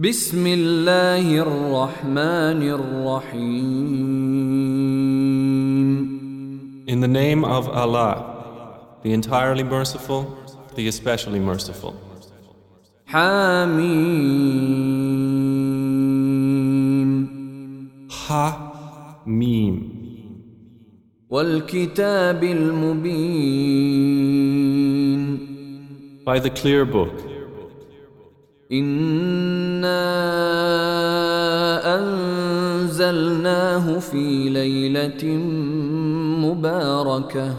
بسم الله الرحمن الرحيم In the name of Allah, the entirely merciful, the especially merciful. حميم Ha Mim. والكتاب المبين By the clear book, إنا أنزلناه في ليلة مباركة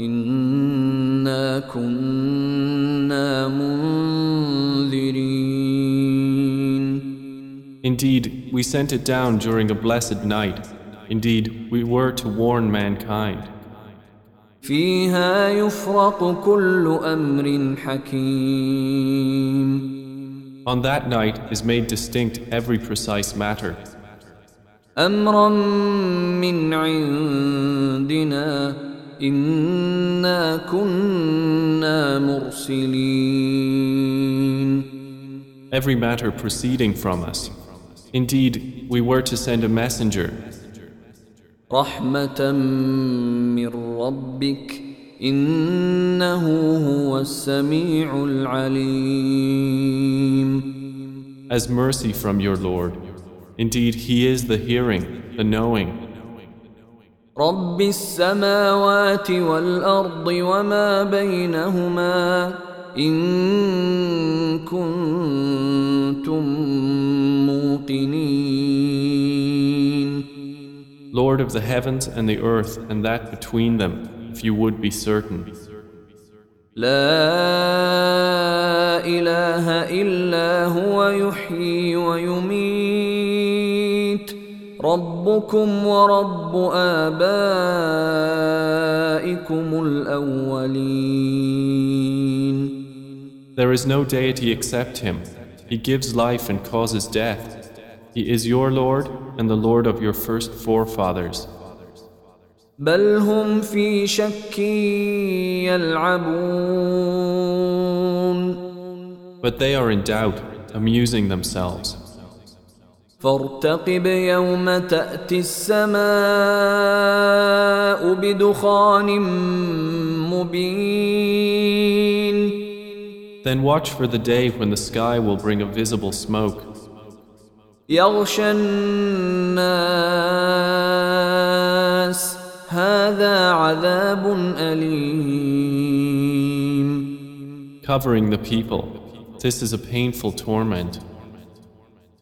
إنا كنا منذرين indeed, we sent it down during a blessed night. Indeed, we were to warn mankind. فيها يفرق كل أمر حكيم On that night is made distinct every precise matter. أمرا من عندنا إنا كنا مرسلين Every matter proceeding from us. Indeed, we were to send a messenger, رحمة من ربك إنه هو السميع العليم as mercy from your Lord. Indeed, He is the hearing, the knowing. رب السماوات والأرض وما بينهما إن كنتم موقنين Lord of the heavens and the earth and that between them, if you would be certain. لا إله إلا هو يحيي ويميت ربكم ورب آبائكم الأولين There is no deity except Him. He gives life and causes death. He is your Lord and the Lord of your first forefathers. بل هم في شك يلعبون But they are in doubt, amusing themselves. فارتقب يوم تأتي السماء بدخان مبين Then watch for the day when the sky will bring a visible smoke. يغشى الناس هذا عذاب أليم covering the people. This is a painful torment.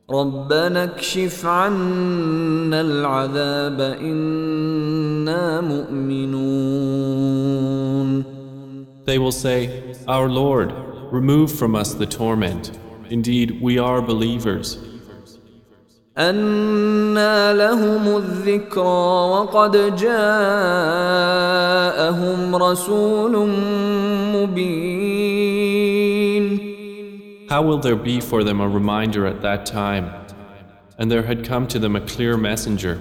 ربنا اكشف عنا العذاب إنا مؤمنون They will say, Our Lord, remove from us the torment. Indeed, we are believers. أنى لهم الذكرى وقد جاءهم رسول مبين How will there be for them a reminder at that time? And there had come to them a clear messenger.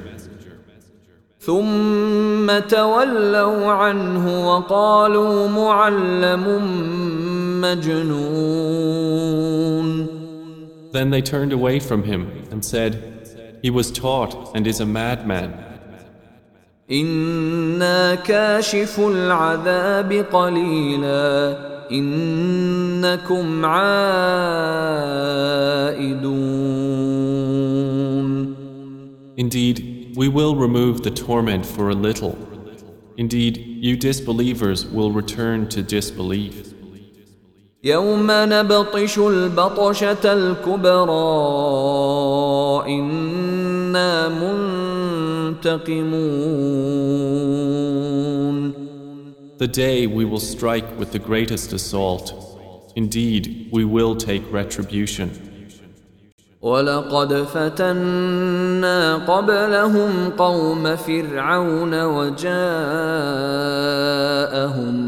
ثم تولوا عنه وقالوا معلم مجنون Then they turned away from him and said, He was taught and is a madman. إنا كاشف العذاب قليلا إنكم عائدون Indeed, we will remove the torment for a little. Indeed, you disbelievers will return to disbelief. يوم نبطش البطشة الكبرى إنا منتقمون The day we will strike with the greatest assault. Indeed, we will take retribution. ولقد فتنا قبلهم قوم فرعون وجاءهم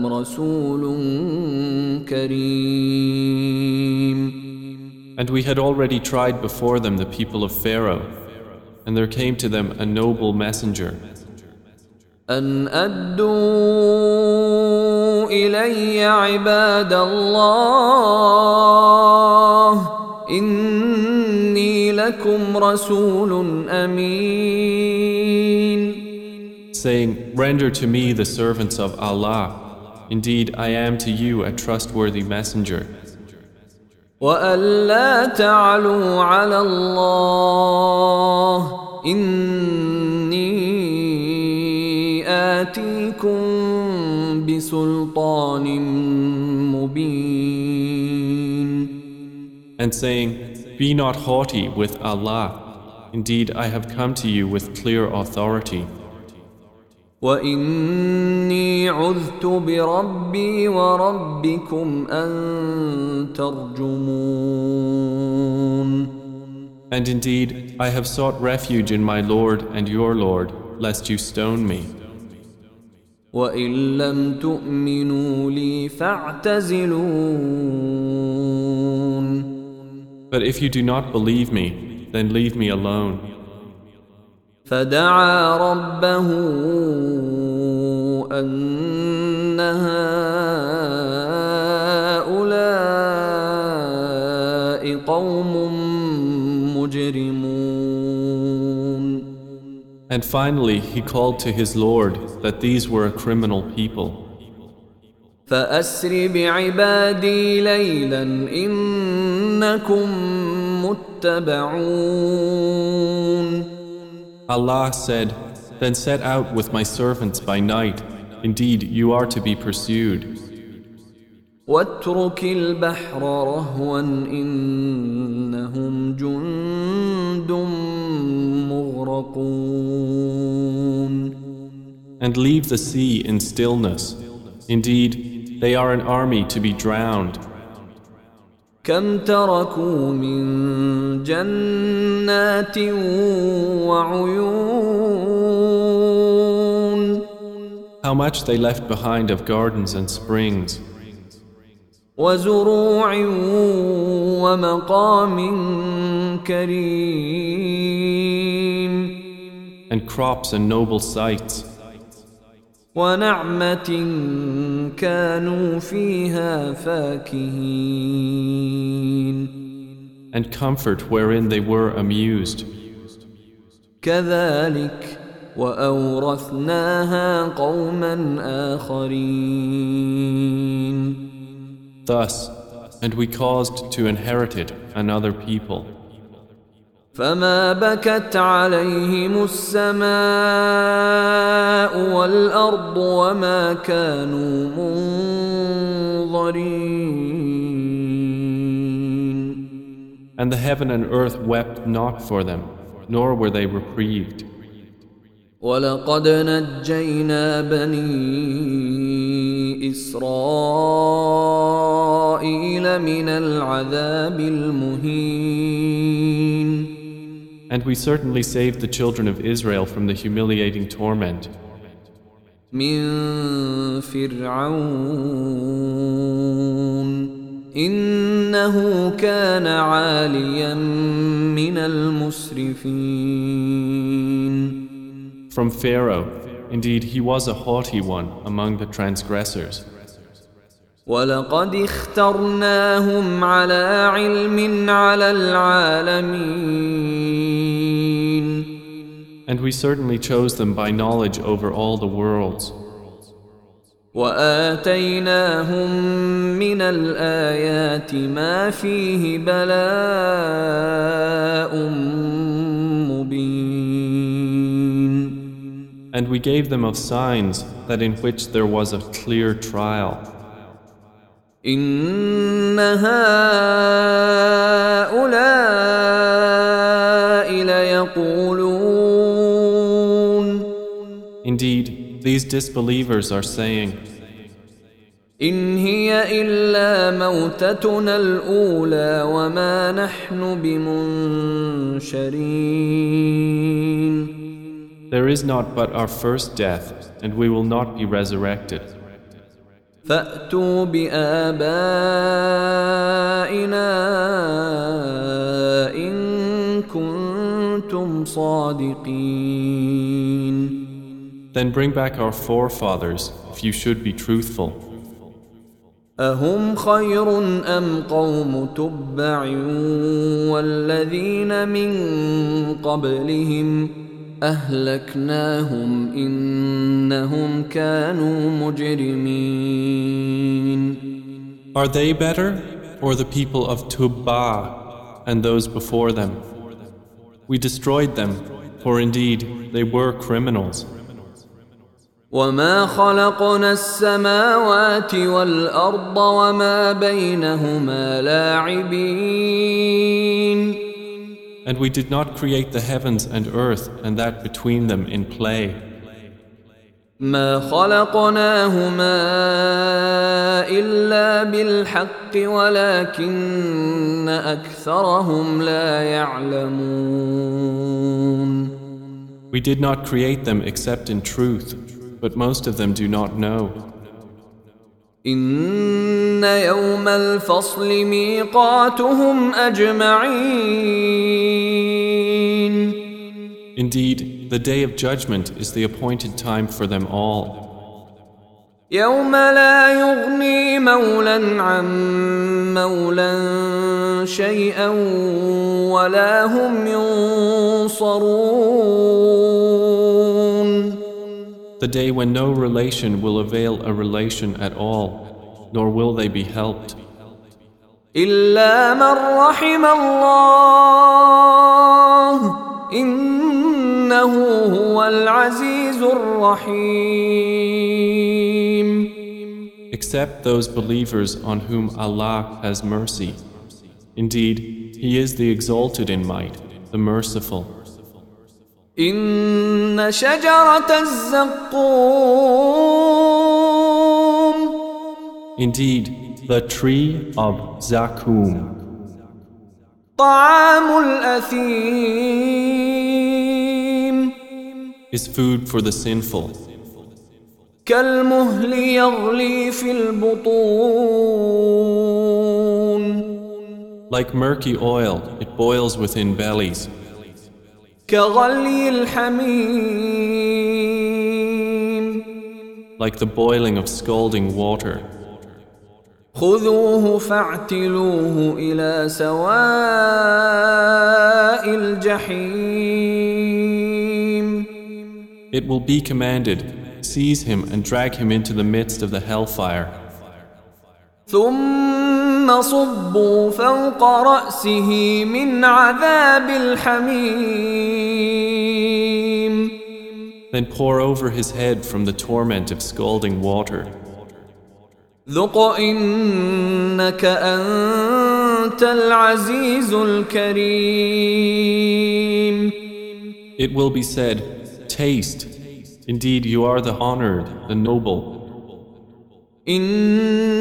رسول كريم And we had already tried before them the people of Pharaoh, and there came to them a noble messenger. أن أدوا إلي عباد الله إني لكم رسول أمين saying, Render to me the servants of Allah. Indeed, I am to you a trustworthy messenger. وألا تعلوا على الله إني آتيكم بسلطان مبين And saying, Be not haughty with Allah. Indeed, I have come to you with clear authority. واني عذت بربي وربكم ان ترجمون And indeed, I have sought refuge in my Lord and your Lord, lest you stone me. وان لم تؤمنوا لي فاعتزلون But if you do not believe me, then leave me alone. فدعا ربه ان هؤلاء قوم مجرمون And finally, he called to his Lord that these were a criminal people. فاسر بعبادي ليلا انكم متبعون Allah said, Then set out with my servants by night. Indeed, you are to be pursued. واترك البحر رهوا انهم جند مغرقون And leave the sea in stillness. Indeed, they are an army to be drowned. كم تركوا من جنات وعيون How much they left behind of gardens and springs, وزروع ومقام كريم. And crops and noble sights, ونعمة كانوا فيها فاكهين. And comfort wherein they were amused. كذلك وأورثناها قوما آخرين. Thus, and we caused to inherit it another people. فما بكت عليهم السماء والأرض وما كانوا منظرين And the heaven and earth wept not for them, nor were they reprieved. ولقد نجينا بني إسرائيل من العذاب المهين And we certainly saved the children of Israel from the humiliating torment من فرعون إنه كان عاليا من المسرفين from Pharaoh. Indeed, he was a haughty one among the transgressors. ولقد اخترناهم على علم على العالمين And we certainly chose them by knowledge over all the worlds. واتيناهم من الايات ما فيه بلاء مبين And we gave them of signs that in which there was a clear trial. ان هؤلاء ليقولون Indeed, these disbelievers are saying, ان هي الا موتتنا الاولى وما نحن بمنشرين There is not but our first death, and we will not be resurrected. فاتوا بابائنا ان كنتم صادقين Then bring back our forefathers if you should be truthful. أهم خير أم قوم تبع والذين من قبلهم أهلكناهم إنهم كانوا مجرمين Are they better, or the people of Tubba and those before them? We destroyed them, for indeed they were criminals. وما خلقنا السماوات والأرض وما بينهما لاعبين And we did not create the heavens and earth and that between them in play. ما خلقناهما إلا بالحق ولكن أكثرهم لا يعلمون We did not create them except in truth, but most of them do not know. إن يوم الفصل ميقاتهم أجمعين Indeed, the day of judgment is the appointed time for them all. يوم لا يغني مولا عن مولا شيئا ولا هم ينصرون The day when no relation will avail a relation at all, nor will they be helped, إلا من رحم الله إنه هو العزيز الرحيم except those believers on whom Allah has mercy. Indeed, He is the exalted in might, the merciful. إن شجرة الزقوم Indeed, the tree of Zaqqum. طعام الأثيم Is food for the sinful. كالمهل يغلي في البطون Like murky oil, it boils within bellies. كغلي الحميم like the boiling of scalding water. خذوه فاعتلوه إلى سواء الجحيم It will be commanded, seize him and drag him into the midst of the hellfire. ثم صبوا فوق رأسه من عذاب الحميم Then pour over his head from the torment of scalding water. ذق إنك أنت العزيز الكريم It will be said, Taste. Indeed, you are the honored, the noble.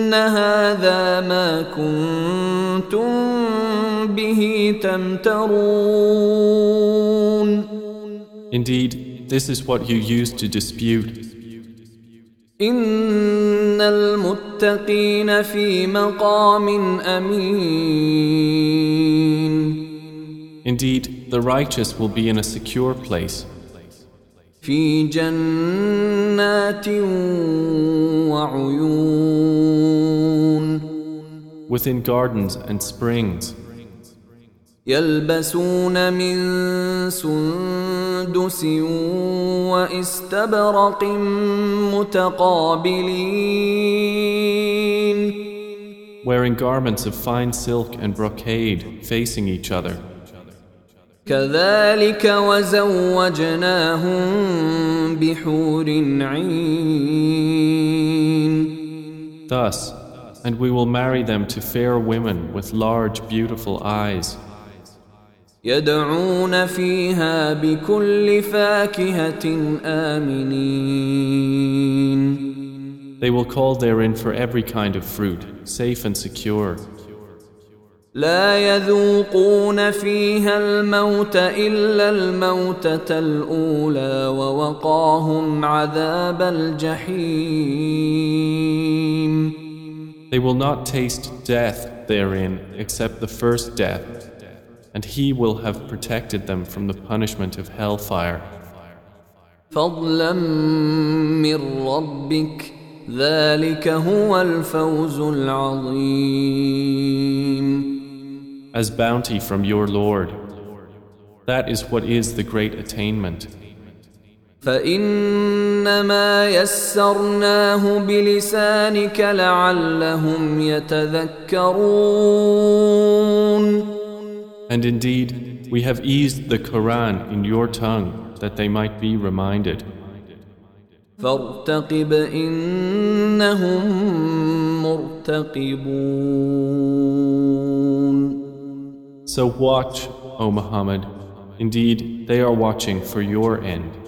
إن هذا ما كنتم به تمترون Indeed, this is what you used to dispute. إن المتقين في مقام أمين Indeed, the righteous will be in a secure place, في جنات وعيون within gardens and springs. يلبسون من سندس واستبرق متقابلين wearing garments of fine silk and brocade facing each other. كذلك وزوجناهم بحور عين Thus, and we will marry them to fair women with large, beautiful eyes. يدعون فيها بكل فاكهة آمنين They will call therein for every kind of fruit, safe and secure. لا يذوقون فيها الموت إلا الموتة الأولى ووقاهم عذاب الجحيم They will not taste death therein except the first death, and He will have protected them from the punishment of hellfire. فضلا من ربك ذلك هو الفوز العظيم as bounty from your Lord. That is what is the great attainment. فإنما يسرناه بلسانك لعلهم يتذكرون And indeed, we have eased the Quran in your tongue that they might be reminded. فارتقب إنهم مرتقبون So watch, O Muhammad, indeed they are watching for your end.